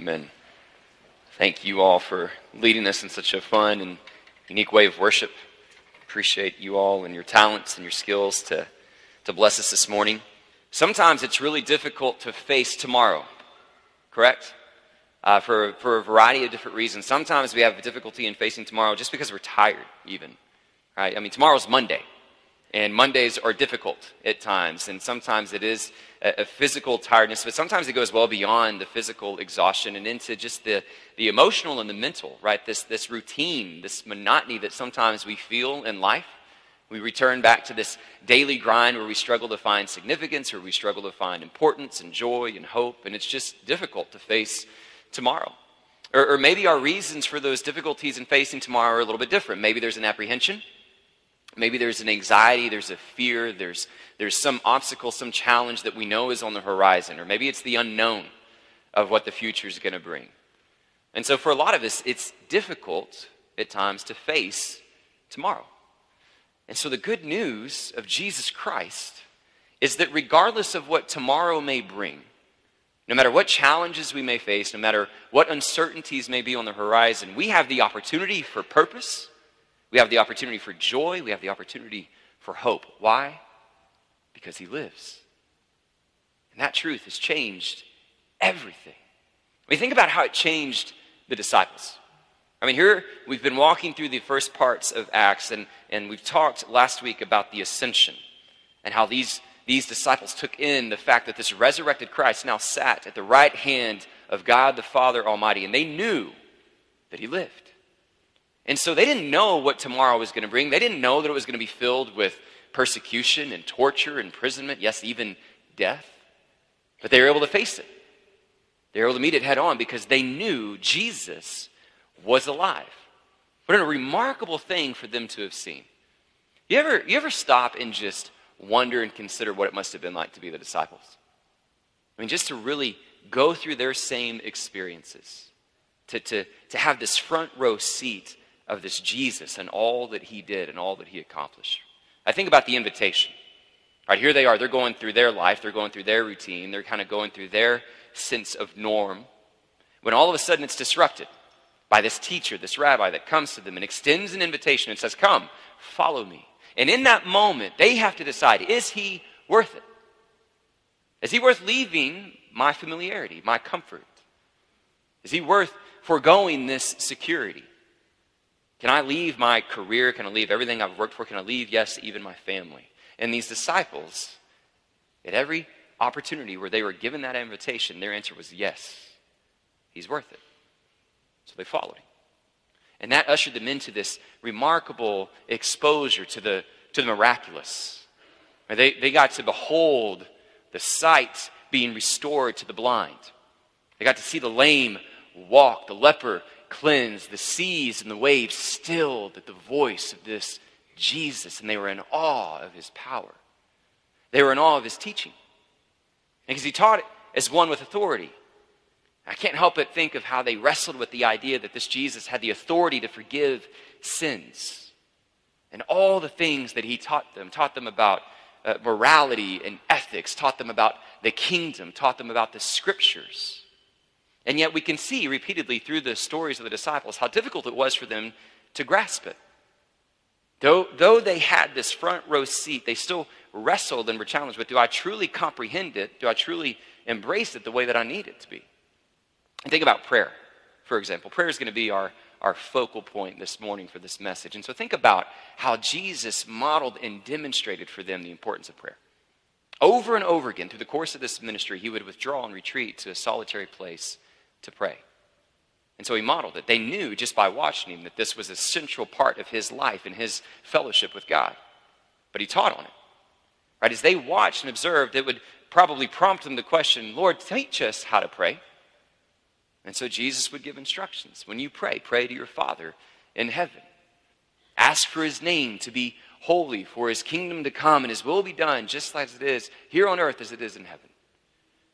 Amen. Thank you all for leading us in such a fun and unique way of worship. Appreciate you all and your talents and your skills to, to bless us this morning. Sometimes it's really difficult to face tomorrow, correct? Uh, for, for a variety of different reasons. Sometimes we have difficulty in facing tomorrow just because we're tired, even. Right? I mean, tomorrow's Monday. And Mondays are difficult at times, and sometimes it is a, a, physical tiredness, but sometimes it goes well beyond the physical exhaustion and into just the, the emotional and the mental, right? This, this routine, this monotony that sometimes we feel in life. We return back to this daily grind where we struggle to find significance, where we struggle to find importance and joy and hope, and it's just difficult to face tomorrow. Or, or maybe our reasons for those difficulties in facing tomorrow are a little bit different. Maybe there's an apprehension Maybe there's an anxiety, there's a fear, there's, there's some obstacle, some challenge that we know is on the horizon, or maybe it's the unknown of what the future is going to bring. And so, for a lot of us, it's difficult at times to face tomorrow. And so, the good news of Jesus Christ is that regardless of what tomorrow may bring, no matter what challenges we may face, no matter what uncertainties may be on the horizon, we have the opportunity for purpose we have the opportunity for joy. We have the opportunity for hope. Why? Because he lives. And that truth has changed everything. I mean, think about how it changed the disciples. I mean, here we've been walking through the first parts of Acts, and, and we've talked last week about the ascension and how these, these disciples took in the fact that this resurrected Christ now sat at the right hand of God the Father Almighty, and they knew that he lived. And so they didn't know what tomorrow was going to bring. They didn't know that it was going to be filled with persecution and torture, imprisonment, yes, even death. But they were able to face it. They were able to meet it head on because they knew Jesus was alive. What a remarkable thing for them to have seen. You ever, you ever stop and just wonder and consider what it must have been like to be the disciples? I mean, just to really go through their same experiences, to, to, to have this front row seat of this Jesus and all that he did and all that he accomplished. I think about the invitation. All right, here they are. They're going through their life, they're going through their routine, they're kind of going through their sense of norm. When all of a sudden it's disrupted by this teacher, this rabbi that comes to them and extends an invitation and says, Come, follow me. And in that moment, they have to decide is he worth it? Is he worth leaving my familiarity, my comfort? Is he worth foregoing this security? Can I leave my career? Can I leave everything I've worked for? Can I leave, yes, even my family? And these disciples, at every opportunity where they were given that invitation, their answer was yes, he's worth it. So they followed him. And that ushered them into this remarkable exposure to the, to the miraculous. They, they got to behold the sight being restored to the blind. They got to see the lame walk, the leper cleansed, the seas and the waves stilled at the voice of this Jesus, and they were in awe of his power. They were in awe of his teaching. Because he taught it as one with authority. I can't help but think of how they wrestled with the idea that this Jesus had the authority to forgive sins. And all the things that he taught them, taught them about uh, morality and ethics, taught them about the kingdom, taught them about the scriptures. And yet we can see repeatedly through the stories of the disciples how difficult it was for them to grasp it. Though, though they had this front row seat, they still wrestled and were challenged with do I truly comprehend it? Do I truly embrace it the way that I need it to be? And think about prayer, for example. Prayer is going to be our, our focal point this morning for this message. And so think about how Jesus modeled and demonstrated for them the importance of prayer. Over and over again, through the course of this ministry, he would withdraw and retreat to a solitary place to pray. And so he modeled it. They knew just by watching him that this was a central part of his life and his fellowship with God. But he taught on it. Right? As they watched and observed, it would probably prompt them the question, Lord, teach us how to pray. And so Jesus would give instructions. When you pray, pray to your Father in heaven. Ask for his name to be holy, for his kingdom to come, and his will be done just as it is here on earth as it is in heaven.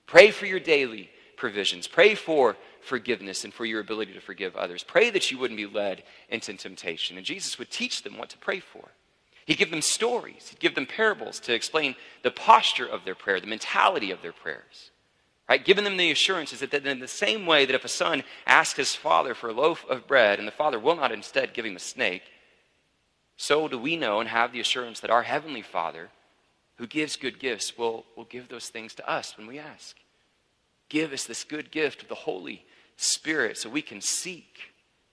Pray for your daily provisions. Pray for forgiveness and for your ability to forgive others. Pray that you wouldn't be led into temptation. And Jesus would teach them what to pray for. He'd give them stories, he'd give them parables to explain the posture of their prayer, the mentality of their prayers. Right? Giving them the assurances that in the same way that if a son asks his father for a loaf of bread and the father will not instead give him a snake, so do we know and have the assurance that our Heavenly Father, who gives good gifts, will, will give those things to us when we ask. Give us this good gift of the Holy Spirit so we can seek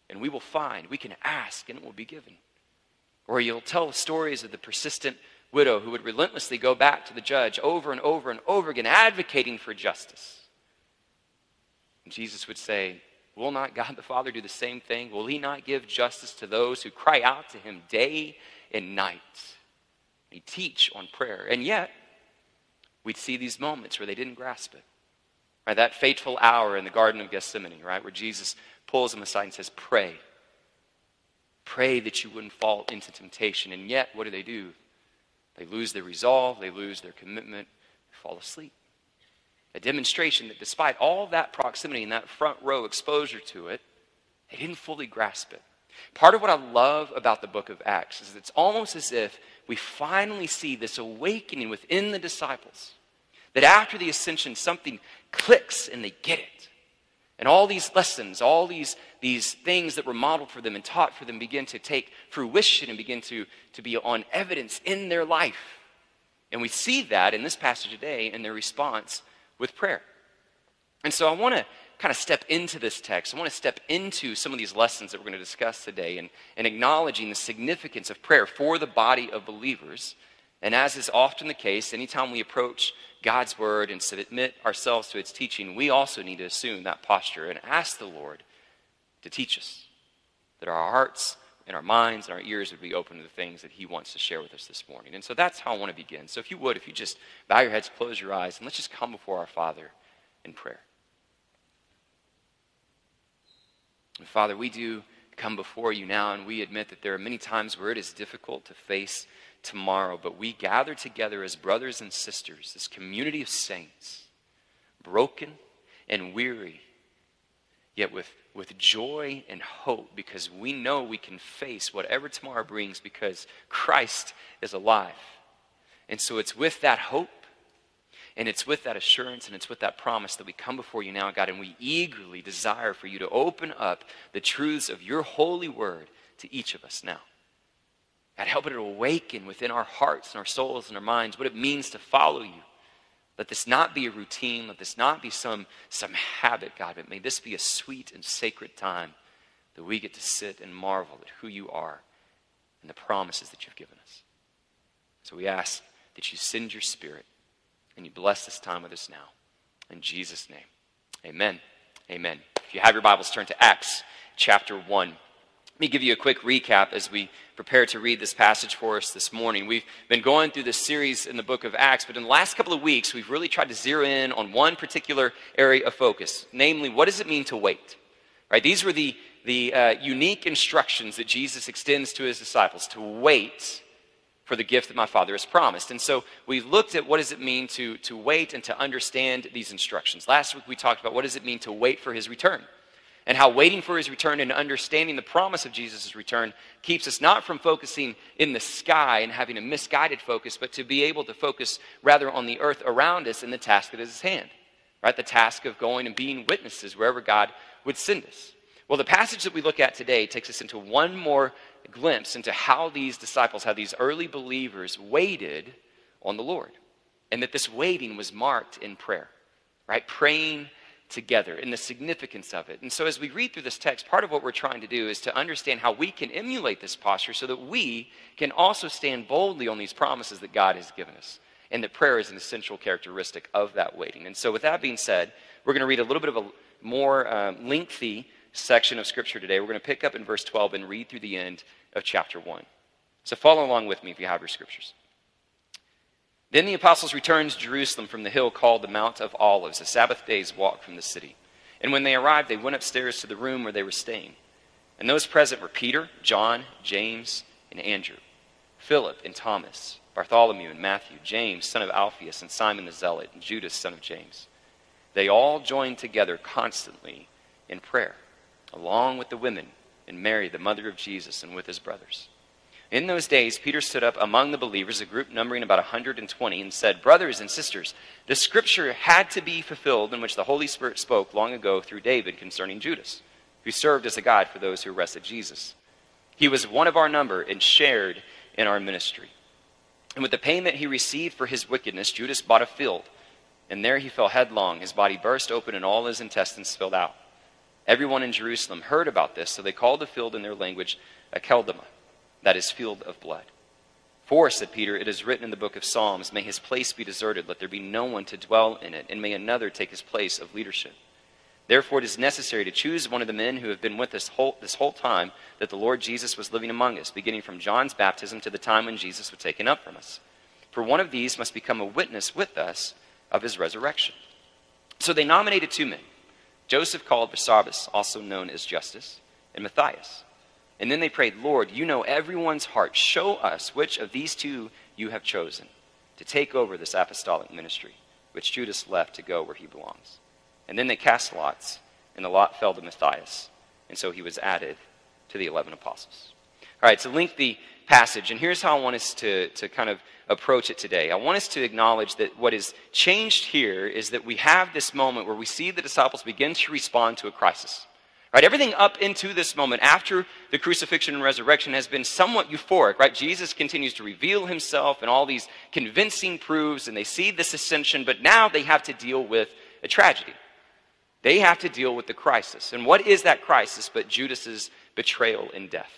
and we will find. We can ask and it will be given. Or you'll tell stories of the persistent widow who would relentlessly go back to the judge over and over and over again, advocating for justice. And Jesus would say, Will not God the Father do the same thing? Will He not give justice to those who cry out to Him day and night? He teach on prayer. And yet, we'd see these moments where they didn't grasp it. Right, that fateful hour in the Garden of Gethsemane, right, where Jesus pulls them aside and says, Pray. Pray that you wouldn't fall into temptation. And yet, what do they do? They lose their resolve, they lose their commitment, they fall asleep. A demonstration that despite all that proximity and that front row exposure to it, they didn't fully grasp it. Part of what I love about the book of Acts is it's almost as if we finally see this awakening within the disciples. That after the ascension, something clicks and they get it. And all these lessons, all these, these things that were modeled for them and taught for them begin to take fruition and begin to, to be on evidence in their life. And we see that in this passage today in their response with prayer. And so I want to kind of step into this text. I want to step into some of these lessons that we're going to discuss today and, and acknowledging the significance of prayer for the body of believers. And as is often the case, anytime we approach God's word and submit ourselves to its teaching, we also need to assume that posture and ask the Lord to teach us, that our hearts and our minds and our ears would be open to the things that He wants to share with us this morning. And so that's how I want to begin. So if you would, if you just bow your heads, close your eyes, and let's just come before our Father in prayer. And Father, we do come before you now, and we admit that there are many times where it is difficult to face tomorrow, but we gather together as brothers and sisters, this community of saints, broken and weary, yet with, with joy and hope, because we know we can face whatever tomorrow brings because Christ is alive. And so it's with that hope and it's with that assurance and it's with that promise that we come before you now, God, and we eagerly desire for you to open up the truths of your holy word to each of us now. God, help it to awaken within our hearts and our souls and our minds what it means to follow you. Let this not be a routine. Let this not be some, some habit, God, but may this be a sweet and sacred time that we get to sit and marvel at who you are and the promises that you've given us. So we ask that you send your spirit and you bless this time with us now. In Jesus' name, amen. Amen. If you have your Bibles, turn to Acts chapter 1. Let me give you a quick recap as we prepare to read this passage for us this morning. We've been going through this series in the book of Acts, but in the last couple of weeks, we've really tried to zero in on one particular area of focus, namely, what does it mean to wait? Right? These were the, the uh, unique instructions that Jesus extends to his disciples to wait for the gift that my Father has promised. And so we looked at what does it mean to, to wait and to understand these instructions. Last week, we talked about what does it mean to wait for his return and how waiting for his return and understanding the promise of Jesus' return keeps us not from focusing in the sky and having a misguided focus, but to be able to focus rather on the earth around us and the task that is his hand, right? The task of going and being witnesses wherever God would send us. Well, the passage that we look at today takes us into one more glimpse into how these disciples, how these early believers waited on the Lord, and that this waiting was marked in prayer, right? Praying together and the significance of it. And so, as we read through this text, part of what we're trying to do is to understand how we can emulate this posture so that we can also stand boldly on these promises that God has given us. And that prayer is an essential characteristic of that waiting. And so, with that being said, we're going to read a little bit of a more uh, lengthy section of Scripture today. We're going to pick up in verse 12 and read through the end of chapter 1. So, follow along with me if you have your scriptures. Then the apostles returned to Jerusalem from the hill called the Mount of Olives, a Sabbath day's walk from the city. And when they arrived, they went upstairs to the room where they were staying. And those present were Peter, John, James, and Andrew, Philip and Thomas, Bartholomew and Matthew, James, son of Alphaeus, and Simon the Zealot, and Judas, son of James. They all joined together constantly in prayer, along with the women and Mary, the mother of Jesus, and with his brothers. In those days, Peter stood up among the believers, a group numbering about 120, and said, Brothers and sisters, the scripture had to be fulfilled in which the Holy Spirit spoke long ago through David concerning Judas, who served as a guide for those who arrested Jesus. He was one of our number and shared in our ministry. And with the payment he received for his wickedness, Judas bought a field, and there he fell headlong. His body burst open, and all his intestines spilled out. Everyone in Jerusalem heard about this, so they called the field in their language Akeldama that is field of blood. For, said Peter, it is written in the book of Psalms, May his place be deserted, let there be no one to dwell in it, and may another take his place of leadership. Therefore, it is necessary to choose one of the men who have been with us whole, this whole time that the Lord Jesus was living among us, beginning from John's baptism to the time when Jesus was taken up from us. For one of these must become a witness with us of his resurrection. So they nominated two men Joseph called Barsabbas, also known as Justus, and Matthias. And then they prayed, Lord, you know everyone's heart. Show us which of these two you have chosen to take over this apostolic ministry, which Judas left to go where he belongs. And then they cast lots, and the lot fell to Matthias. And so he was added to the 11 apostles. All right, it's a lengthy passage, and here's how I want us to, to kind of approach it today. I want us to acknowledge that what is changed here is that we have this moment where we see the disciples begin to respond to a crisis. Right? Everything up into this moment after the crucifixion and resurrection has been somewhat euphoric, right? Jesus continues to reveal himself and all these convincing proofs, and they see this ascension, but now they have to deal with a tragedy. They have to deal with the crisis. And what is that crisis but Judas's betrayal and death?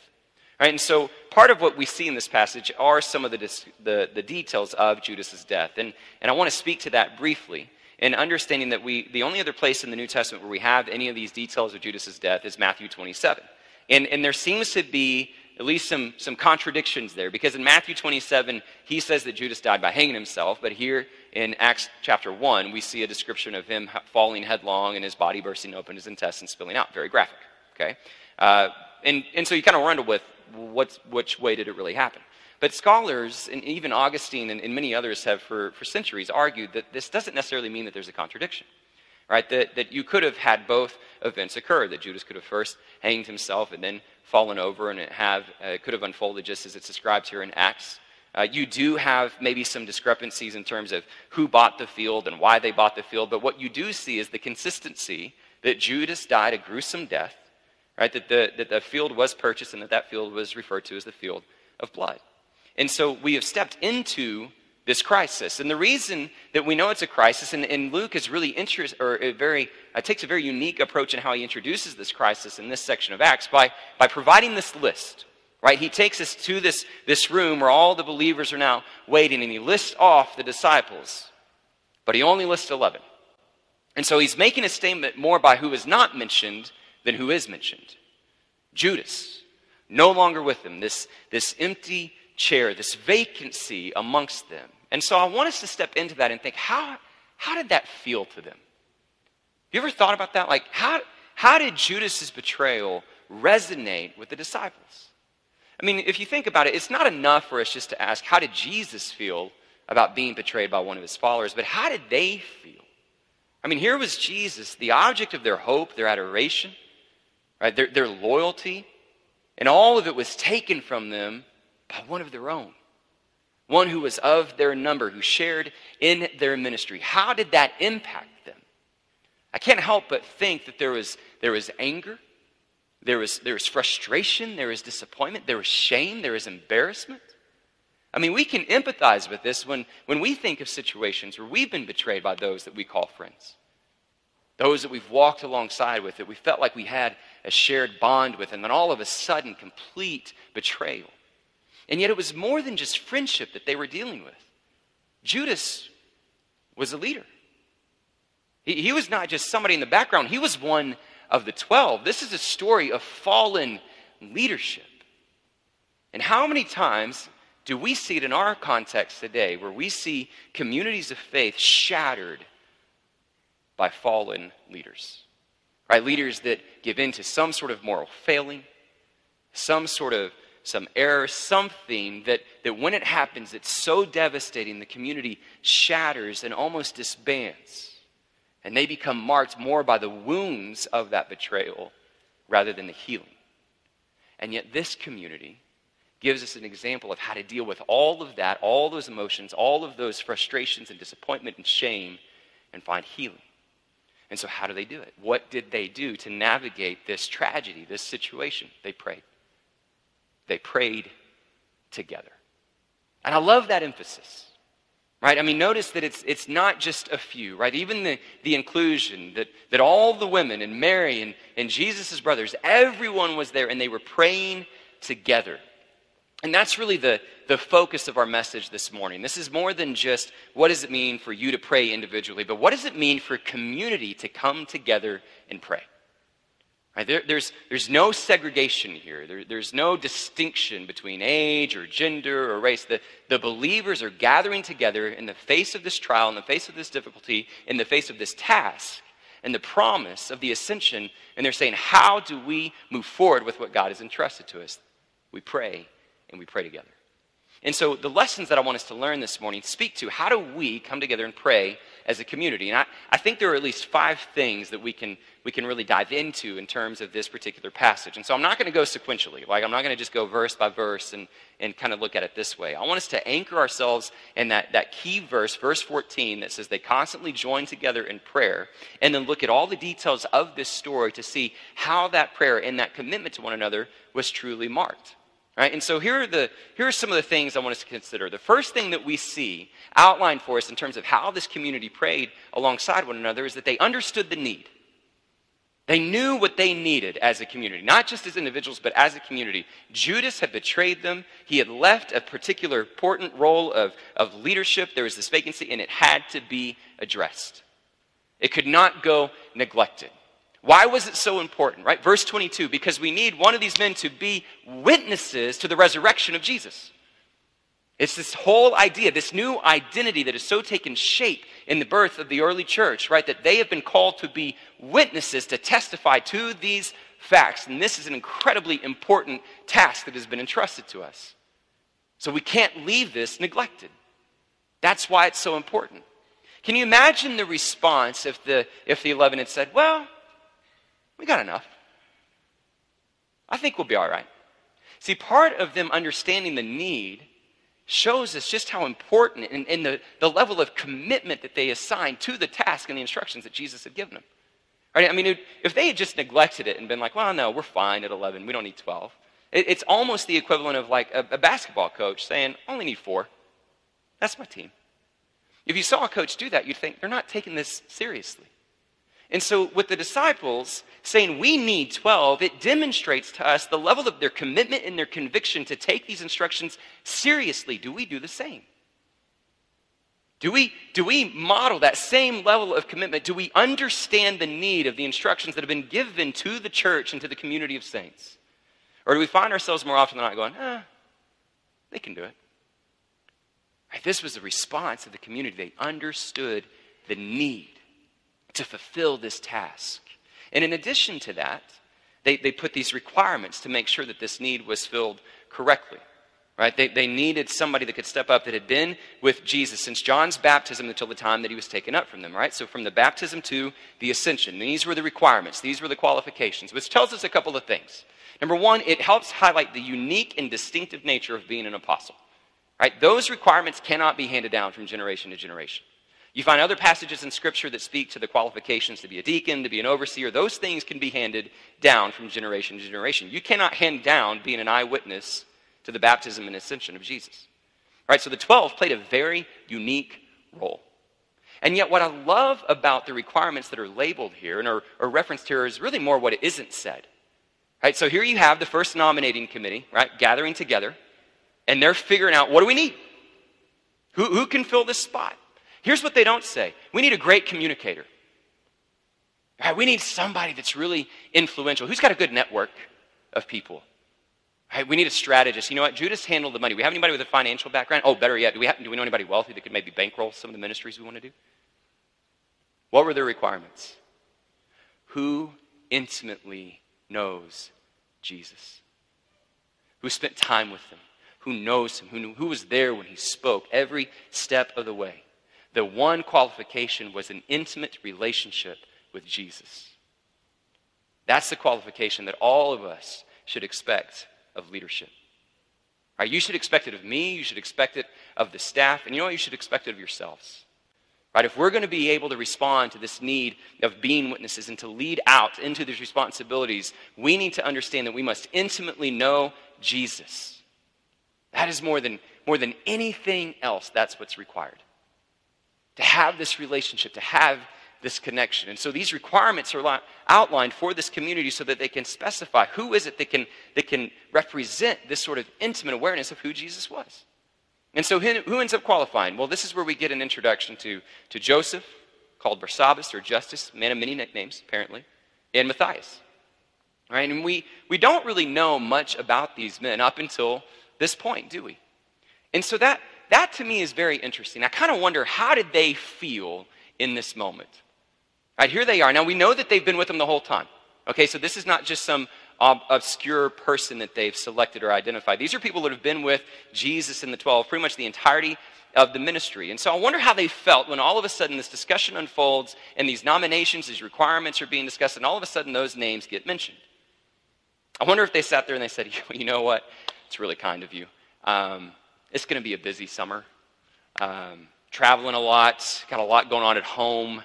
Right, and so part of what we see in this passage are some of the, the, the details of Judas's death. And, and I want to speak to that briefly and understanding that we, the only other place in the New Testament where we have any of these details of Judas's death is Matthew 27. And, and there seems to be at least some, some contradictions there because in Matthew 27, he says that Judas died by hanging himself, but here in Acts chapter 1, we see a description of him falling headlong and his body bursting open, his intestines spilling out. Very graphic, okay? Uh, and, and so you kind of wonder with what's, which way did it really happen? But scholars, and even Augustine and, and many others have for, for centuries argued that this doesn't necessarily mean that there's a contradiction. Right? That, that you could have had both events occur, that Judas could have first hanged himself and then fallen over, and it, have, uh, could have unfolded just as it's described here in Acts. Uh, you do have maybe some discrepancies in terms of who bought the field and why they bought the field, but what you do see is the consistency that Judas died a gruesome death, right? That the, that the field was purchased and that that field was referred to as the field of blood. And so we have stepped into this crisis. And the reason that we know it's a crisis, and, and Luke is really interest, or very, uh, takes a very unique approach in how he introduces this crisis in this section of Acts by, by providing this list. Right? He takes us to this, this room where all the believers are now waiting, and he lists off the disciples, but he only lists 11. And so he's making a statement more by who is not mentioned than who is mentioned. Judas, no longer with them, this, this empty chair, this vacancy amongst them. And so I want us to step into that and think, how, how did that feel to them? You ever thought about that? Like, how, how did Judas's betrayal resonate with the disciples? I mean, if you think about it, it's not enough for us just to ask, how did Jesus feel about being betrayed by one of his followers, but how did they feel? I mean, here was Jesus, the object of their hope, their adoration, right? Their, their loyalty, and all of it was taken from them by one of their own, one who was of their number, who shared in their ministry. How did that impact them? I can't help but think that there was, there was anger, there was, there was frustration, there was disappointment, there was shame, there was embarrassment. I mean, we can empathize with this when, when we think of situations where we've been betrayed by those that we call friends. Those that we've walked alongside with, that we felt like we had a shared bond with, and then all of a sudden, complete betrayal. And yet it was more than just friendship that they were dealing with. Judas was a leader. He, he, was not just somebody in the background, he was one of the 12. This is a story of fallen leadership. And how many times do we see it in our context today where we see communities of faith shattered by fallen leaders? Right? Leaders that give in to some sort of moral failing, some sort of some error, something that, that when it happens, it's so devastating, the community shatters and almost disbands. And they become marked more by the wounds of that betrayal rather than the healing. And yet, this community gives us an example of how to deal with all of that, all those emotions, all of those frustrations and disappointment and shame, and find healing. And so, how do they do it? What did they do to navigate this tragedy, this situation? They prayed. They prayed together. And I love that emphasis. Right? I mean, notice that it's, it's not just a few, right? Even the, the inclusion, that, that all the women and Mary and, and Jesus' brothers, everyone was there and they were praying together. And that's really the, the focus of our message this morning. This is more than just what does it mean for you to pray individually, but what does it mean for community to come together and pray? Right? There, there's, there's no segregation here. There, there's no distinction between age or gender or race. The, the believers are gathering together in the face of this trial, in the face of this difficulty, in the face of this task, and the promise of the ascension. And they're saying, How do we move forward with what God has entrusted to us? We pray, and we pray together. And so, the lessons that I want us to learn this morning speak to how do we come together and pray as a community. And I, I think there are at least five things that we can, we can really dive into in terms of this particular passage. And so, I'm not going to go sequentially. Like, I'm not going to just go verse by verse and, and kind of look at it this way. I want us to anchor ourselves in that, that key verse, verse 14, that says they constantly join together in prayer, and then look at all the details of this story to see how that prayer and that commitment to one another was truly marked. Right? And so here are, the, here are some of the things I want us to consider. The first thing that we see outlined for us in terms of how this community prayed alongside one another is that they understood the need. They knew what they needed as a community, not just as individuals, but as a community. Judas had betrayed them. He had left a particular important role of, of leadership. There was this vacancy, and it had to be addressed. It could not go neglected. Why was it so important, right? Verse 22 because we need one of these men to be witnesses to the resurrection of Jesus. It's this whole idea, this new identity that has so taken shape in the birth of the early church, right? That they have been called to be witnesses, to testify to these facts. And this is an incredibly important task that has been entrusted to us. So we can't leave this neglected. That's why it's so important. Can you imagine the response if the, if the 11 had said, well, we got enough. I think we'll be all right. See, part of them understanding the need shows us just how important and, and the, the level of commitment that they assigned to the task and the instructions that Jesus had given them. Right? I mean, if they had just neglected it and been like, well, no, we're fine at 11, we don't need 12, it, it's almost the equivalent of like a, a basketball coach saying, only need four. That's my team. If you saw a coach do that, you'd think they're not taking this seriously. And so, with the disciples saying we need 12, it demonstrates to us the level of their commitment and their conviction to take these instructions seriously. Do we do the same? Do we, do we model that same level of commitment? Do we understand the need of the instructions that have been given to the church and to the community of saints? Or do we find ourselves more often than not going, ah, they can do it? Right, this was the response of the community. They understood the need to fulfill this task. And in addition to that, they, they put these requirements to make sure that this need was filled correctly. Right? They, they needed somebody that could step up that had been with Jesus since John's baptism until the time that he was taken up from them, right? So from the baptism to the ascension. These were the requirements, these were the qualifications, which tells us a couple of things. Number one, it helps highlight the unique and distinctive nature of being an apostle. Right? Those requirements cannot be handed down from generation to generation. You find other passages in Scripture that speak to the qualifications to be a deacon, to be an overseer. Those things can be handed down from generation to generation. You cannot hand down being an eyewitness to the baptism and ascension of Jesus. All right, so the 12 played a very unique role. And yet, what I love about the requirements that are labeled here and are, are referenced here is really more what it isn't said. Right, so here you have the first nominating committee, right, gathering together, and they're figuring out what do we need? Who, who can fill this spot? Here's what they don't say we need a great communicator. Right, we need somebody that's really influential. Who's got a good network of people? Right, we need a strategist. You know what? Judas handled the money. We have anybody with a financial background? Oh, better yet, do we, have, do we know anybody wealthy that could maybe bankroll some of the ministries we want to do? What were their requirements? Who intimately knows Jesus? Who spent time with him? Who knows him? Who, knew, who was there when he spoke every step of the way? The one qualification was an intimate relationship with Jesus. That's the qualification that all of us should expect of leadership. Right? You should expect it of me, you should expect it of the staff, and you know what? You should expect it of yourselves. Right? If we're going to be able to respond to this need of being witnesses and to lead out into these responsibilities, we need to understand that we must intimately know Jesus. That is more than, more than anything else, that's what's required. To have this relationship, to have this connection. And so these requirements are outlined for this community so that they can specify who is it that can, that can represent this sort of intimate awareness of who Jesus was. And so who ends up qualifying? Well, this is where we get an introduction to, to Joseph, called Barsabbas or Justus, man of many nicknames, apparently, and Matthias. Right? And we, we don't really know much about these men up until this point, do we? And so that, that to me is very interesting. I kind of wonder how did they feel in this moment? Right, here they are. Now we know that they've been with him the whole time. Okay, so this is not just some ob- obscure person that they've selected or identified. These are people that have been with Jesus and the 12 pretty much the entirety of the ministry. And so I wonder how they felt when all of a sudden this discussion unfolds and these nominations, these requirements are being discussed, and all of a sudden those names get mentioned. I wonder if they sat there and they said, you know what? It's really kind of you. Um, it's going to be a busy summer. Um, traveling a lot, got a lot going on at home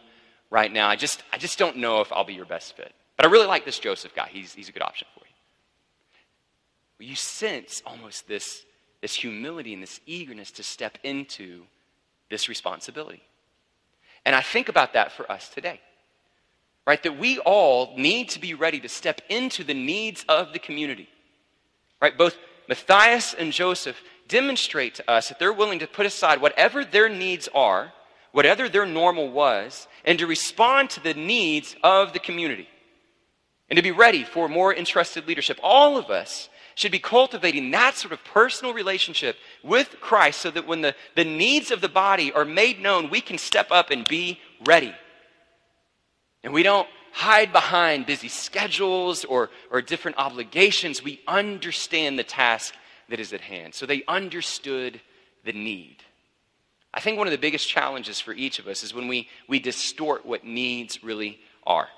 right now. I just, I just don't know if I'll be your best fit. But I really like this Joseph guy. He's, he's a good option for you. You sense almost this, this humility and this eagerness to step into this responsibility. And I think about that for us today. Right? That we all need to be ready to step into the needs of the community. Right? Both Matthias and Joseph demonstrate to us that they're willing to put aside whatever their needs are whatever their normal was, and to respond to the needs of the community and to be ready for more entrusted leadership. All of us should be cultivating that sort of personal relationship with Christ so that when the, the needs of the body are made known, we can step up and be ready. And we don't hide behind busy schedules or, or different obligations. We understand the task that is at hand. So they understood the need. I think one of the biggest challenges for each of us is when we, we distort what needs really are.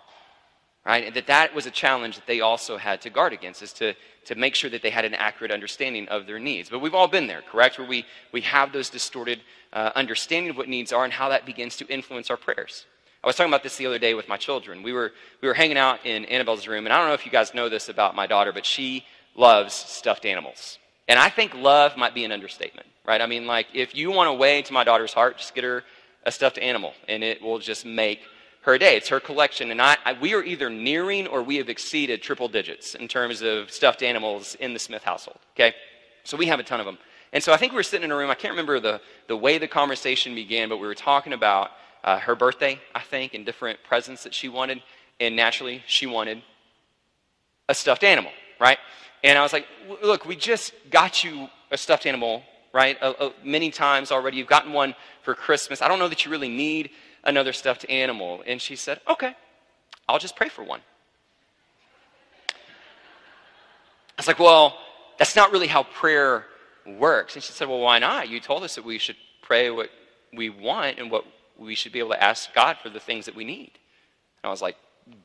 Right? And that that was a challenge that they also had to guard against, is to, to make sure that they had an accurate understanding of their needs. But we've all been there, correct? Where we, we have those distorted uh, understanding of what needs are and how that begins to influence our prayers. I was talking about this the other day with my children. We were, we were hanging out in Annabelle's room, and I don't know if you guys know this about my daughter, but she loves stuffed animals. And I think love might be an understatement right? I mean, like, if you want to weigh into my daughter's heart, just get her a stuffed animal, and it will just make her day. It's her collection. And I, I, we are either nearing or we have exceeded triple digits in terms of stuffed animals in the Smith household, okay? So we have a ton of them. And so I think we were sitting in a room. I can't remember the, the way the conversation began, but we were talking about uh, her birthday, I think, and different presents that she wanted. And naturally, she wanted a stuffed animal, right? And I was like, look, we just got you a stuffed animal right? Uh, uh, many times already. You've gotten one for Christmas. I don't know that you really need another stuffed animal. And she said, Okay, I'll just pray for one. I was like, Well, that's not really how prayer works. And she said, Well, why not? You told us that we should pray what we want and what we should be able to ask God for the things that we need. And I was like,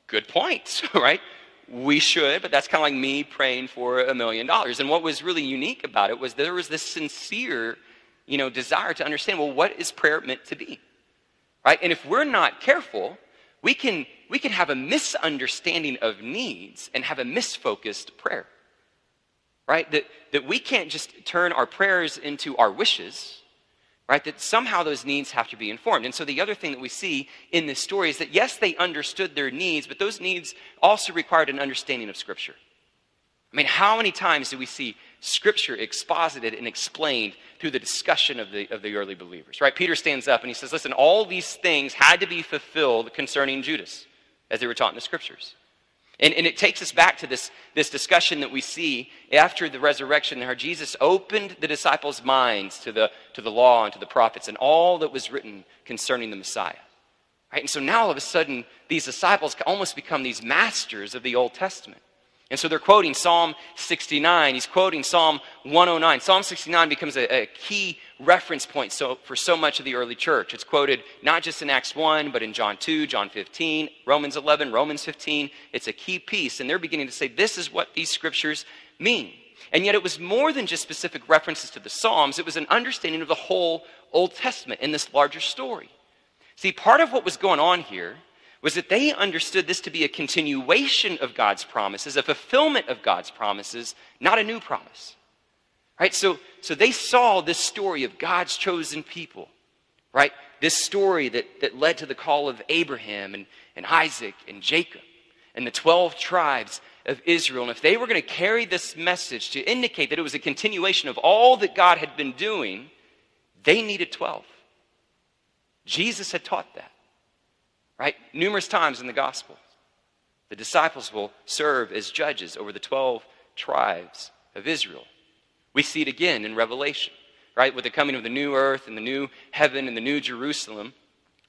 Good point, right? We should, but that's kind of like me praying for a million dollars. And what was really unique about it was there was this sincere, you know, desire to understand, well, what is prayer meant to be? Right? And if we're not careful, we can we can have a misunderstanding of needs and have a misfocused prayer. Right? That that we can't just turn our prayers into our wishes right? That somehow those needs have to be informed. And so the other thing that we see in this story is that yes, they understood their needs, but those needs also required an understanding of Scripture. I mean, how many times do we see Scripture exposited and explained through the discussion of the, of the early believers, right? Peter stands up and he says, Listen, all these things had to be fulfilled concerning Judas, as they were taught in the Scriptures. And, and it takes us back to this, this discussion that we see after the resurrection, where Jesus opened the disciples' minds to the, to the law and to the prophets and all that was written concerning the Messiah. Right? And so now all of a sudden, these disciples almost become these masters of the Old Testament. And so they're quoting Psalm 69. He's quoting Psalm 109. Psalm 69 becomes a, a, key reference point so, for so much of the early church. It's quoted not just in Acts 1, but in John 2, John 15, Romans 11, Romans 15. It's a key piece. And they're beginning to say, this is what these scriptures mean. And yet it was more than just specific references to the Psalms, it was an understanding of the whole Old Testament in this larger story. See, part of what was going on here was that they understood this to be a continuation of God's promises, a fulfillment of God's promises, not a new promise. Right? So, so they saw this story of God's chosen people, right? This story that, that led to the call of Abraham and, and Isaac and Jacob and the 12 tribes of Israel. And if they were going to carry this message to indicate that it was a continuation of all that God had been doing, they needed 12. Jesus had taught that, right? Numerous times in the gospel. The disciples will serve as judges over the 12 tribes of Israel. We see it again in Revelation, right? With the coming of the new earth and the new heaven and the new Jerusalem,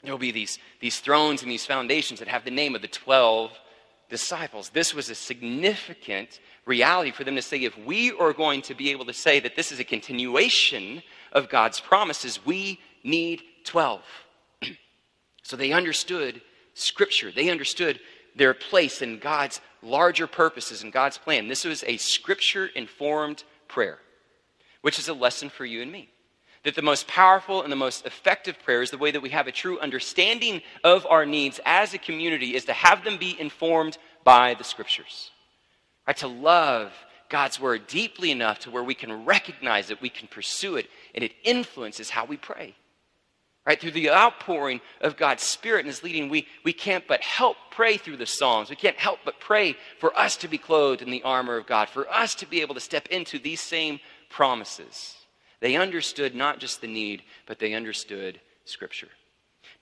there will be these, these thrones and these foundations that have the name of the 12 disciples. This was a significant reality for them to say if we are going to be able to say that this is a continuation of God's promises, we need 12. So they understood Scripture, they understood their place in God's larger purposes and God's plan. This was a Scripture informed prayer, which is a lesson for you and me that the most powerful and the most effective prayer is the way that we have a true understanding of our needs as a community is to have them be informed by the scriptures. Right? To love God's word deeply enough to where we can recognize it, we can pursue it, and it influences how we pray. Right? Through the outpouring of God's Spirit and His leading, we, we can't but help pray through the Psalms. We can't help but pray for us to be clothed in the armor of God, for us to be able to step into these same promises. They understood not just the need, but they understood Scripture.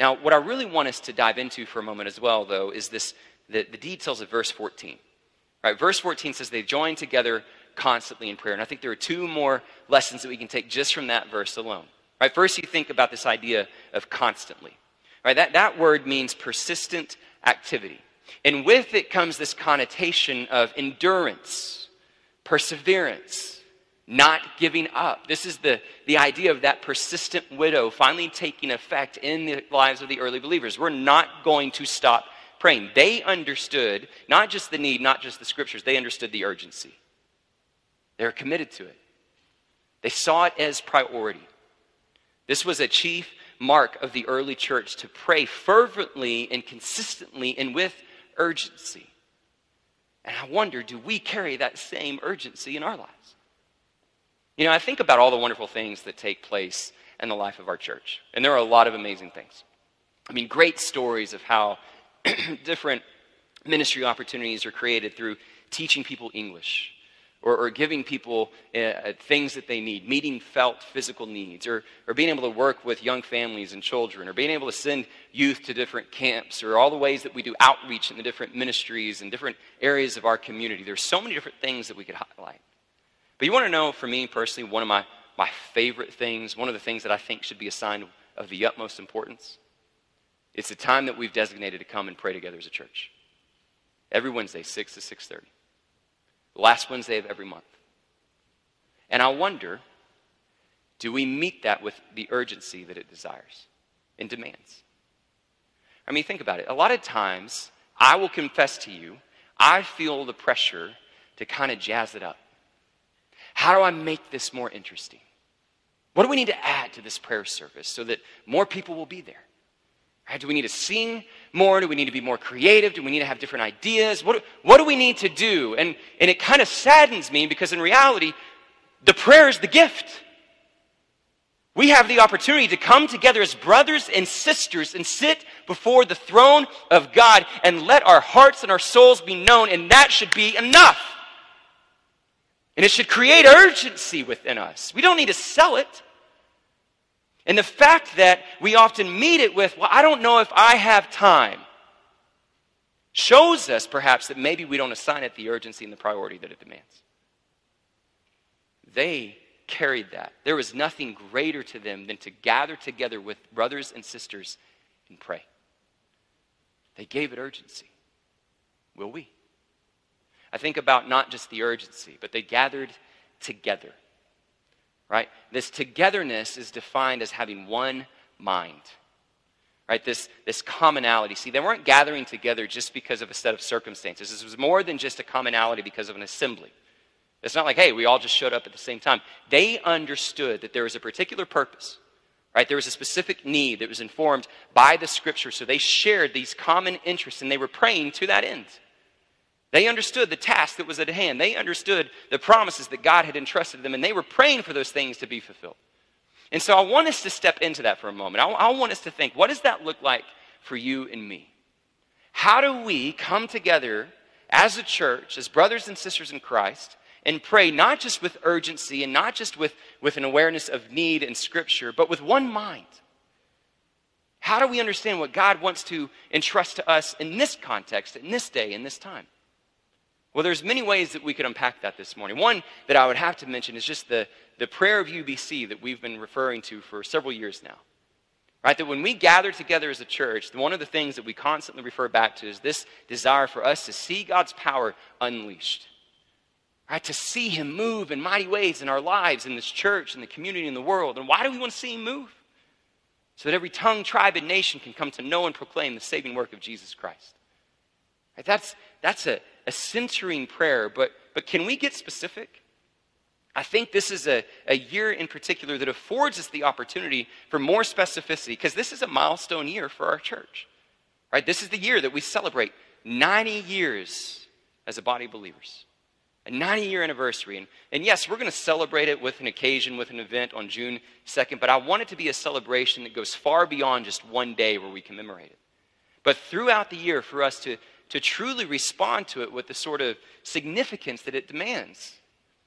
Now, what I really want us to dive into for a moment as well, though, is this the, the details of verse 14. Right, verse 14 says they joined together constantly in prayer. And I think there are two more lessons that we can take just from that verse alone. Right, first you think about this idea of constantly. Right, that, that word means persistent activity. And with it comes this connotation of endurance, perseverance, not giving up. This is the, the idea of that persistent widow finally taking effect in the lives of the early believers. We're not going to stop praying. They understood not just the need, not just the scriptures, they understood the urgency. They were committed to it, they saw it as priority. This was a chief mark of the early church to pray fervently and consistently and with urgency. And I wonder do we carry that same urgency in our lives? You know, I think about all the wonderful things that take place in the life of our church, and there are a lot of amazing things. I mean, great stories of how different ministry opportunities are created through teaching people English or, or giving people uh, things that they need, meeting felt physical needs, or, or being able to work with young families and children, or being able to send youth to different camps, or all the ways that we do outreach in the different ministries and different areas of our community. There's so many different things that we could highlight. But you want to know, for me personally, one of my, my favorite things, one of the things that I think should be a sign of the utmost importance? It's the time that we've designated to come and pray together as a church. Every Wednesday, 6 to 6.30. Last Wednesday of every month. And I wonder, do we meet that with the urgency that it desires and demands? I mean, think about it. A lot of times, I will confess to you, I feel the pressure to kind of jazz it up. How do I make this more interesting? What do we need to add to this prayer service so that more people will be there? Right? Do we need to sing more? Do we need to be more creative? Do we need to have different ideas? What, what do we need to do? And, and it kind of saddens me because in reality, the prayer is the gift. We have the opportunity to come together as brothers and sisters and sit before the throne of God and let our hearts and our souls be known, and that should be enough. And it should create urgency within us. We don't need to sell it. And the fact that we often meet it with, well, I don't know if I have time, shows us perhaps that maybe we don't assign it the urgency and the priority that it demands. They carried that. There was nothing greater to them than to gather together with brothers and sisters and pray. They gave it urgency. Will we? I think about not just the urgency, but they gathered together. Right? This togetherness is defined as having one mind. Right? This, this commonality. See, they weren't gathering together just because of a set of circumstances. This was more than just a commonality because of an assembly. It's not like, hey, we all just showed up at the same time. They understood that there was a particular purpose, right? There was a specific need that was informed by the scripture. So they shared these common interests and they were praying to that end. They understood the task that was at hand. They understood the promises that God had entrusted them, and they were praying for those things to be fulfilled. And so I want us to step into that for a moment. I, I want us to think what does that look like for you and me? How do we come together as a church, as brothers and sisters in Christ, and pray not just with urgency and not just with, with an awareness of need in Scripture, but with one mind? How do we understand what God wants to entrust to us in this context, in this day, in this time? Well, there's many ways that we could unpack that this morning. One that I would have to mention is just the, the prayer of UBC that we've been referring to for several years now. Right? That when we gather together as a church, one of the things that we constantly refer back to is this desire for us to see God's power unleashed. Right? To see Him move in mighty ways in our lives, in this church, in the community, in the world. And why do we want to see Him move? So that every tongue, tribe, and nation can come to know and proclaim the saving work of Jesus Christ. Right? That's, that's a, a centering prayer, but, but can we get specific? I think this is a, a year in particular that affords us the opportunity for more specificity because this is a milestone year for our church. Right? This is the year that we celebrate 90 years as a body of believers. A 90 year anniversary. And, and yes, we're going to celebrate it with an occasion, with an event on June 2nd, but I want it to be a celebration that goes far beyond just one day where we commemorate it. But throughout the year, for us to, to truly respond to it with the sort of significance that it demands.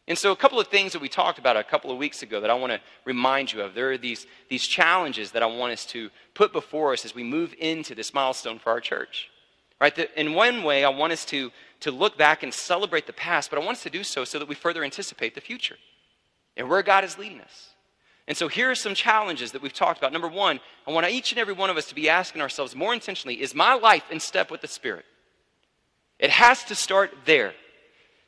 And so, a couple of things that we talked about a couple of weeks ago that I want to remind you of. There are these, these challenges that I want us to put before us as we move into this milestone for our church. Right? The, in one way, I want us to, to look back and celebrate the past, but I want us to do so so that we further anticipate the future and where God is leading us. And so, here are some challenges that we've talked about. Number one, I want each and every one of us to be asking ourselves more intentionally is my life in step with the Spirit? It has to start there.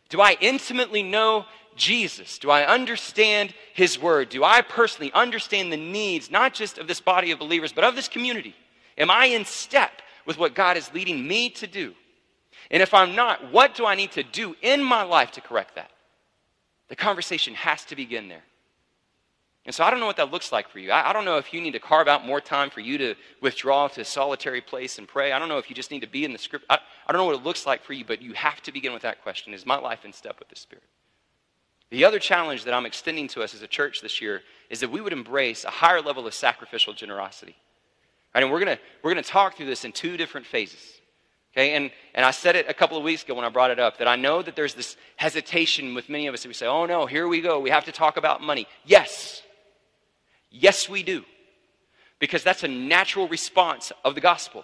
Do I intimately know Jesus? Do I understand His Word? Do I personally understand the needs, not just of this body of believers, but of this community? Am I in step with what God is leading me to do? And if I'm not, what do I need to do in my life to correct that? The conversation has to begin there. And so I don't know what that looks like for you. I, I, don't know if you need to carve out more time for you to withdraw to a solitary place and pray. I don't know if you just need to be in the script. I, I don't know what it looks like for you, but you have to begin with that question Is my life in step with the Spirit? The other challenge that I'm extending to us as a church this year is that we would embrace a higher level of sacrificial generosity. Right, and we're going we're gonna talk through this in two different phases. Okay, and, and I said it a couple of weeks ago when I brought it up that I know that there's this hesitation with many of us that we say, oh no, here we go. We have to talk about money. Yes, Yes, we do. Because that's a natural response of the gospel.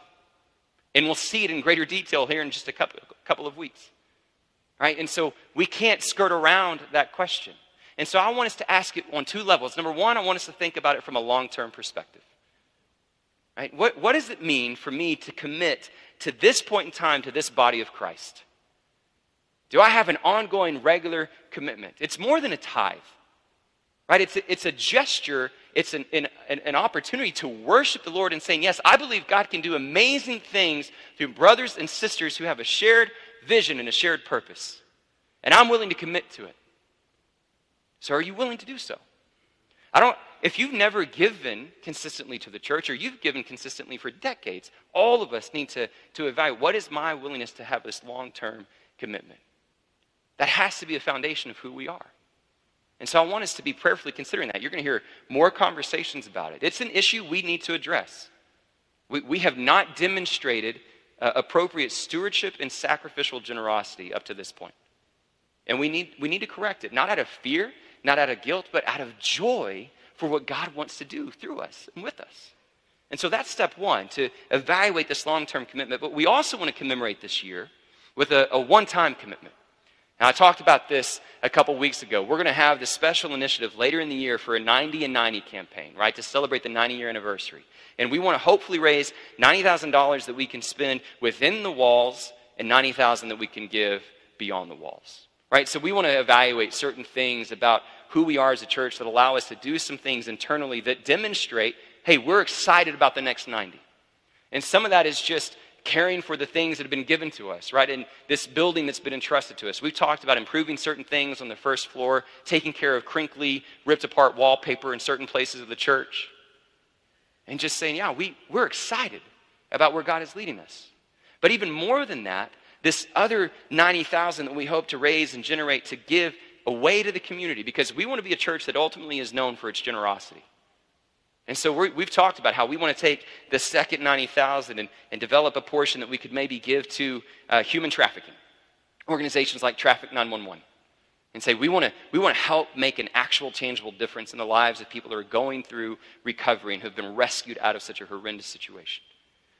And we'll see it in greater detail here in just a couple, of weeks. Right? And so we can't skirt around that question. And so I want us to ask it on two levels. Number one, I want us to think about it from a long term perspective. Right? What, what does it mean for me to commit to this point in time to this body of Christ? Do I have an ongoing, regular commitment? It's more than a tithe, right? It's a, it's a gesture it's an, an, an opportunity to worship the Lord and saying, Yes, I believe God can do amazing things through brothers and sisters who have a shared vision and a shared purpose. And I'm willing to commit to it. So, are you willing to do so? I don't, if you've never given consistently to the church or you've given consistently for decades, all of us need to, to evaluate what is my willingness to have this long term commitment? That has to be a foundation of who we are. And so I want us to be prayerfully considering that. You're going to hear more conversations about it. It's an issue we need to address. We, we have not demonstrated uh, appropriate stewardship and sacrificial generosity up to this point. And we need, we need to correct it, not out of fear, not out of guilt, but out of joy for what God wants to do through us and with us. And so that's step one, to evaluate this long term commitment. But we also want to commemorate this year with a, a one time commitment. Now, I talked about this a couple weeks ago. We're going to have this special initiative later in the year for a 90 and 90 campaign, right, to celebrate the 90 year anniversary. And we want to hopefully raise $90,000 that we can spend within the walls and 90,000 that we can give beyond the walls. Right? So we want to evaluate certain things about who we are as a church that allow us to do some things internally that demonstrate, hey, we're excited about the next 90. And some of that is just caring for the things that have been given to us, right? And this building that's been entrusted to us. We've talked about improving certain things on the first floor, taking care of crinkly, ripped apart wallpaper in certain places of the church. And just saying, yeah, we, we're excited about where God is leading us. But even more than that, this other 90,000 that we hope to raise and generate to give away to the community because we want to be a church that ultimately is known for its generosity. And so we have talked about how we want to take the second 90,000 and, and develop a portion that we could maybe give to uh, human trafficking, organizations like Traffick911, and say we want, to, we want to help make an actual tangible difference in the lives of people that are going through recovery and who have been rescued out of such a horrendous situation.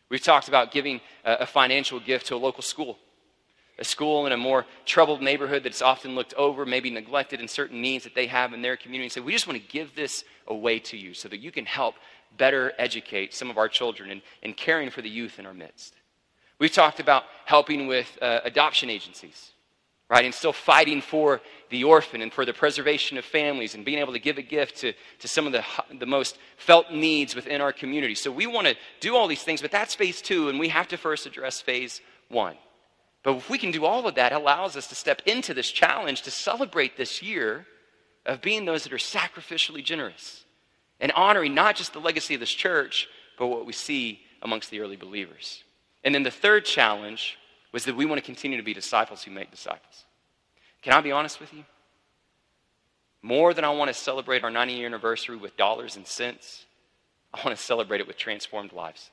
We've talked about giving a, a financial gift to a local school a school in a more troubled neighborhood that's often looked over, maybe neglected in certain needs that they have in their community, and say, We just want to give this away to you so that you can help better educate some of our children and, and caring for the youth in our midst. We've talked about helping with uh, adoption agencies, right? And still fighting for the orphan and for the preservation of families and being able to give a gift to, to some of the, the most felt needs within our community. So we want to do all these things, but that's phase two, and we have to first address phase one. But if we can do all of that, it allows us to step into this challenge to celebrate this year of being those that are sacrificially generous and honoring not just the legacy of this church, but what we see amongst the early believers. And then the third challenge was that we want to continue to be disciples who make disciples. Can I be honest with you? More than I want to celebrate our 90 year anniversary with dollars and cents, I want to celebrate it with transformed lives.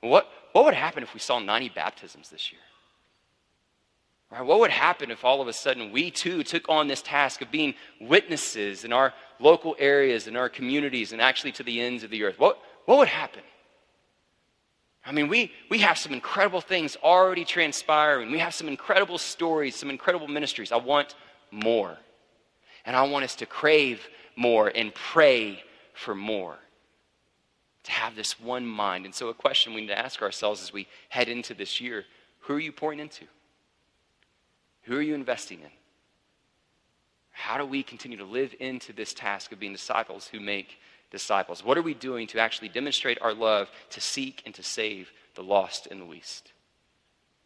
What, what would happen if we saw 90 baptisms this year? Right? What would happen if all of a sudden we too took on this task of being witnesses in our local areas, in our communities, and actually to the ends of the earth? What, what would happen? I mean, we, we have some incredible things already transpiring. We have some incredible stories, some incredible ministries. I want more. And I want us to crave more and pray for more. To have this one mind. And so, a question we need to ask ourselves as we head into this year who are you pouring into? Who are you investing in? How do we continue to live into this task of being disciples who make disciples? What are we doing to actually demonstrate our love to seek and to save the lost and the least?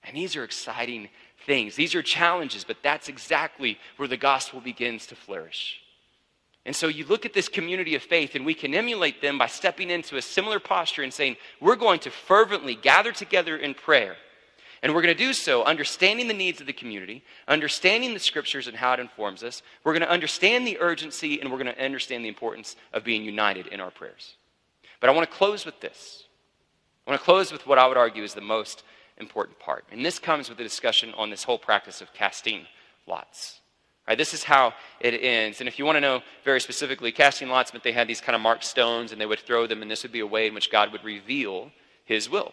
And these are exciting things. These are challenges, but that's exactly where the gospel begins to flourish. And so you look at this community of faith, and we can emulate them by stepping into a similar posture and saying, We're going to fervently gather together in prayer and we're going to do so understanding the needs of the community, understanding the scriptures and how it informs us. We're going to understand the urgency, and we're going to understand the importance of being united in our prayers. But I want to close with this. I want to close with what I would argue is the most important part. And this comes with the discussion on this whole practice of casting lots. Right, this is how it ends. And if you want to know very specifically, casting lots meant they had these kind of marked stones and they would throw them, and this would be a way in which God would reveal his will.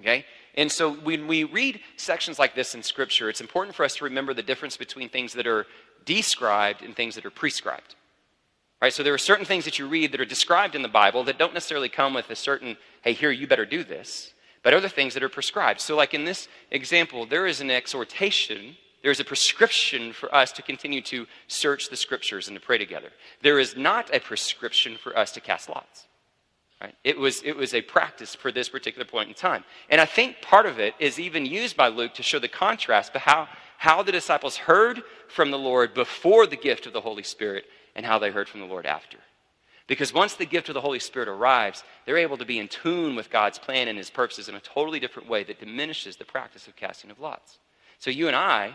Okay? And so when we read sections like this in Scripture, it's important for us to remember the difference between things that are described and things that are prescribed. Right? So there are certain things that you read that are described in the Bible that don't necessarily come with a certain, hey, here, you better do this, but other things that are prescribed. So, like in this example, there is an exhortation, there's a prescription for us to continue to search the Scriptures and to pray together. There is not a prescription for us to cast lots. Right? It, was, it was a practice for this particular point in time. And I think part of it is even used by Luke to show the contrast but how, how the disciples heard from the Lord before the gift of the Holy Spirit and how they heard from the Lord after. Because once the gift of the Holy Spirit arrives, they're able to be in tune with God's plan and his purposes in a totally different way that diminishes the practice of casting of lots. So you and I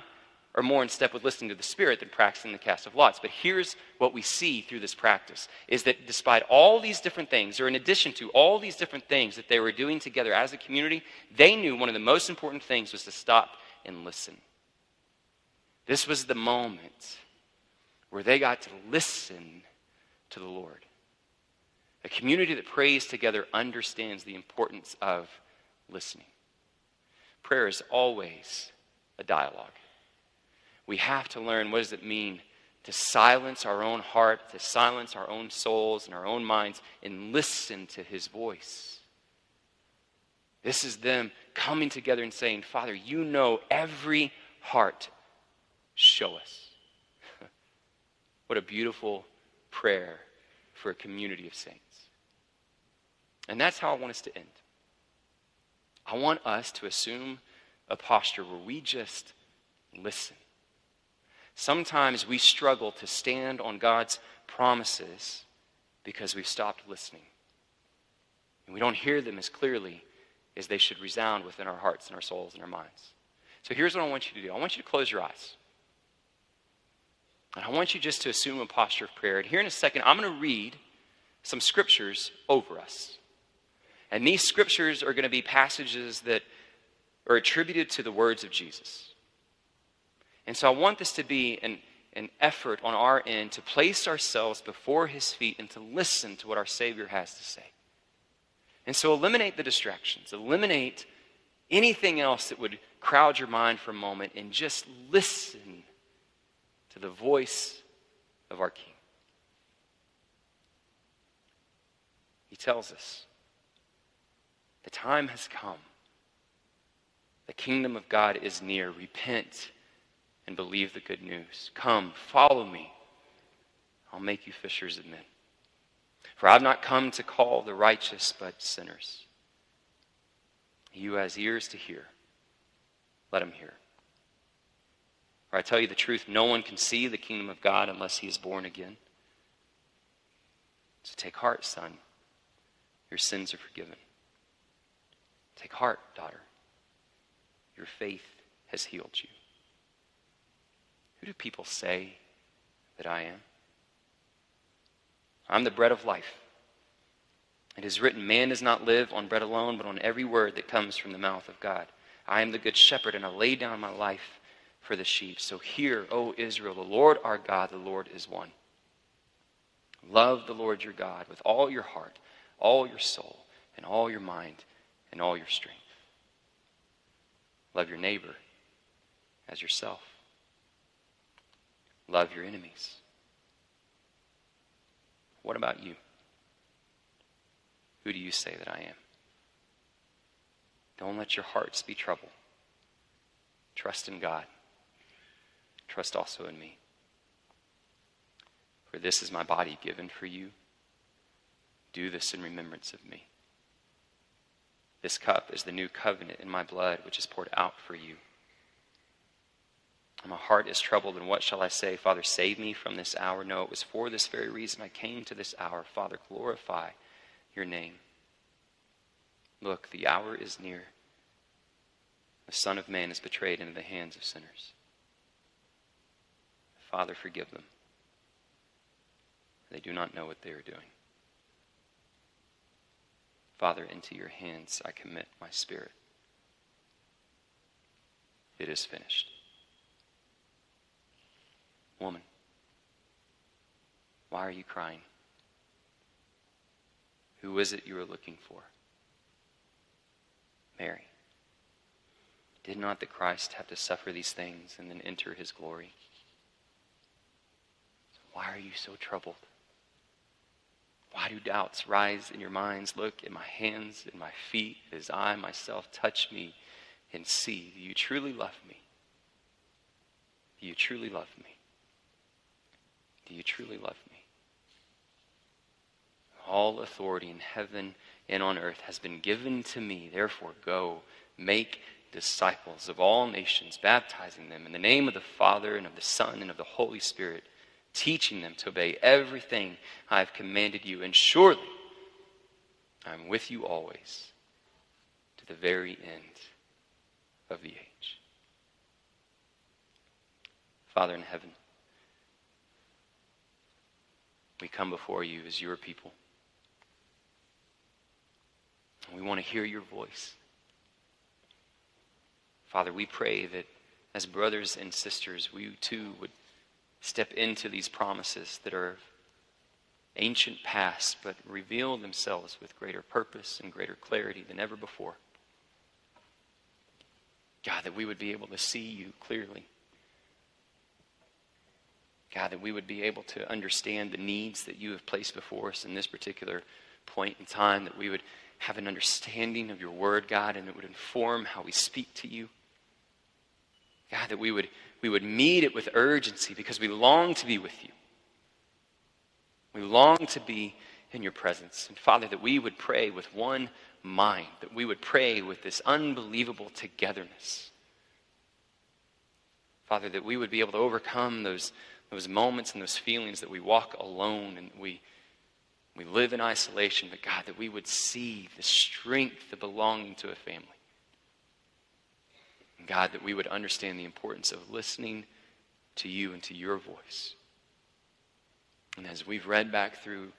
are more in step with listening to the Spirit than practicing the cast of lots. But here's what we see through this practice is that despite all these different things, or in addition to all these different things that they were doing together as a community, they knew one of the most important things was to stop and listen. This was the moment where they got to listen to the Lord. A community that prays together understands the importance of listening. Prayer is always a dialogue we have to learn what does it mean to silence our own heart, to silence our own souls and our own minds, and listen to his voice. This is them coming together and saying, Father, you know every heart. Show us. what a beautiful prayer for a community of saints. And that's how I want us to end. I want us to assume a posture where we just listen. Sometimes we struggle to stand on God's promises because we've stopped listening. And we don't hear them as clearly as they should resound within our hearts and our souls and our minds. So here's what I want you to do I want you to close your eyes. And I want you just to assume a posture of prayer. And here in a second, I'm going to read some scriptures over us. And these scriptures are going to be passages that are attributed to the words of Jesus. And so I want this to be an, an effort on our end to place ourselves before his feet and to listen to what our Savior has to say. And so eliminate the distractions, eliminate anything else that would crowd your mind for a moment, and just listen to the voice of our King. He tells us the time has come. The kingdom of God is near. Repent and believe the good news. Come, follow me. I'll make you fishers of men. For I've not come to call the righteous, but sinners. He who has ears to hear, let him hear. For I tell you the truth, no one can see the kingdom of God unless he is born again. So take heart, son. Your sins are forgiven. Take heart, daughter. Your faith has healed you. Who do people say that I am? I'm the bread of life. It is written, Man does not live on bread alone, but on every word that comes from the mouth of God. I am the good shepherd, and I lay down my life for the sheep. So hear, O Israel, the Lord our God, the Lord is one. Love the Lord your God with all your heart, all your soul, and all your mind, and all your strength. Love your neighbor as yourself. Love your enemies. What about you? Who do you say that I am? Don't let your hearts be troubled. Trust in God. Trust also in me. For this is my body given for you. Do this in remembrance of me. This cup is the new covenant in my blood, which is poured out for you. My heart is troubled, and what shall I say? Father, save me from this hour. No, it was for this very reason I came to this hour. Father, glorify your name. Look, the hour is near. The Son of Man is betrayed into the hands of sinners. Father, forgive them. They do not know what they are doing. Father, into your hands I commit my spirit. It is finished. Woman, why are you crying? Who is it you are looking for? Mary. Did not the Christ have to suffer these things and then enter his glory? why are you so troubled? Why do doubts rise in your minds? Look at my hands and my feet as I myself touch me and see. Do you truly love me? Do you truly love me? Do you truly love me? All authority in heaven and on earth has been given to me. Therefore, go, make disciples of all nations, baptizing them in the name of the Father and of the Son and of the Holy Spirit teaching them to obey everything I have commanded you. And surely I am with you always to the very end of the age. Father in heaven, we come before you as your people. We want to hear your voice. Father, we pray that as brothers and sisters, we too would step into these promises that are ancient past, but reveal themselves with greater purpose and greater clarity than ever before. God, that we would be able to see you clearly. God, that we would be able to understand the needs that you have placed before us in this particular point in time, that we would have an understanding of your word, God, and it would inform how we speak to you. God, that we would we would meet it with urgency because we long to be with you. We long to be in your presence. And Father, that we would pray with one mind, that we would pray with this unbelievable togetherness. Father, that we would be able to overcome those, those moments and those feelings that we walk alone and we, we live in isolation, but God, that we would see the strength of belonging to a family. And God, that we would understand the importance of listening to you and to your voice. And as we've read back through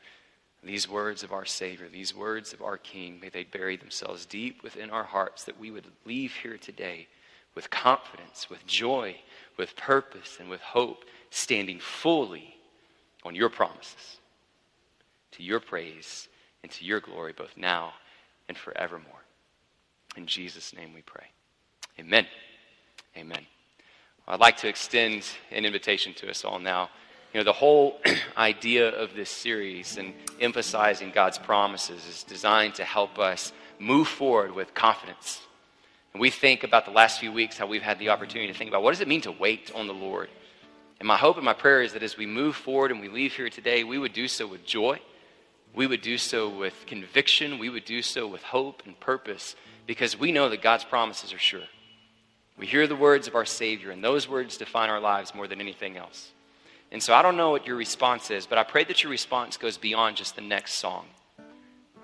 these words of our Savior, these words of our King, may they bury themselves deep within our hearts that we would leave here today with confidence, with joy, with purpose, and with hope, standing fully on your promises, to your praise and to your glory, both now and forevermore. In Jesus' name we pray. Amen. Amen. I'd like to extend an invitation to us all now. You know, the whole idea of this series and emphasizing God's promises is designed to help us move forward with confidence. And we think about the last few weeks how we've had the opportunity to think about what does it mean to wait on the Lord? And my hope and my prayer is that as we move forward and we leave here today, we would do so with joy. We would do so with conviction. We would do so with hope and purpose because we know that God's promises are sure. We hear the words of our Savior, and those words define our lives more than anything else. And so I don't know what your response is, but I pray that your response goes beyond just the next song.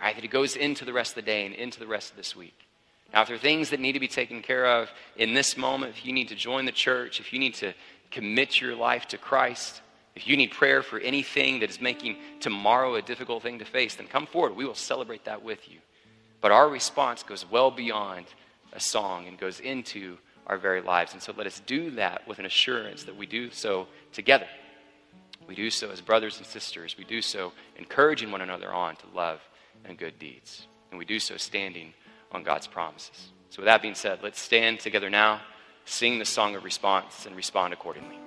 Right? That it goes into the rest of the day and into the rest of this week. Now, if there are things that need to be taken care of in this moment, if you need to join the church, if you need to commit your life to Christ, if you need prayer for anything that is making tomorrow a difficult thing to face, then come forward. We will celebrate that with you. But our response goes well beyond a song and goes into our very lives. And so let us do that with an assurance that we do so together. We do so as brothers and sisters. We do so encouraging one another on to love and good deeds. And we do so standing on God's promises. So, with that being said, let's stand together now, sing the song of response, and respond accordingly.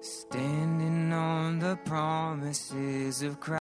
Standing on the promises of Christ.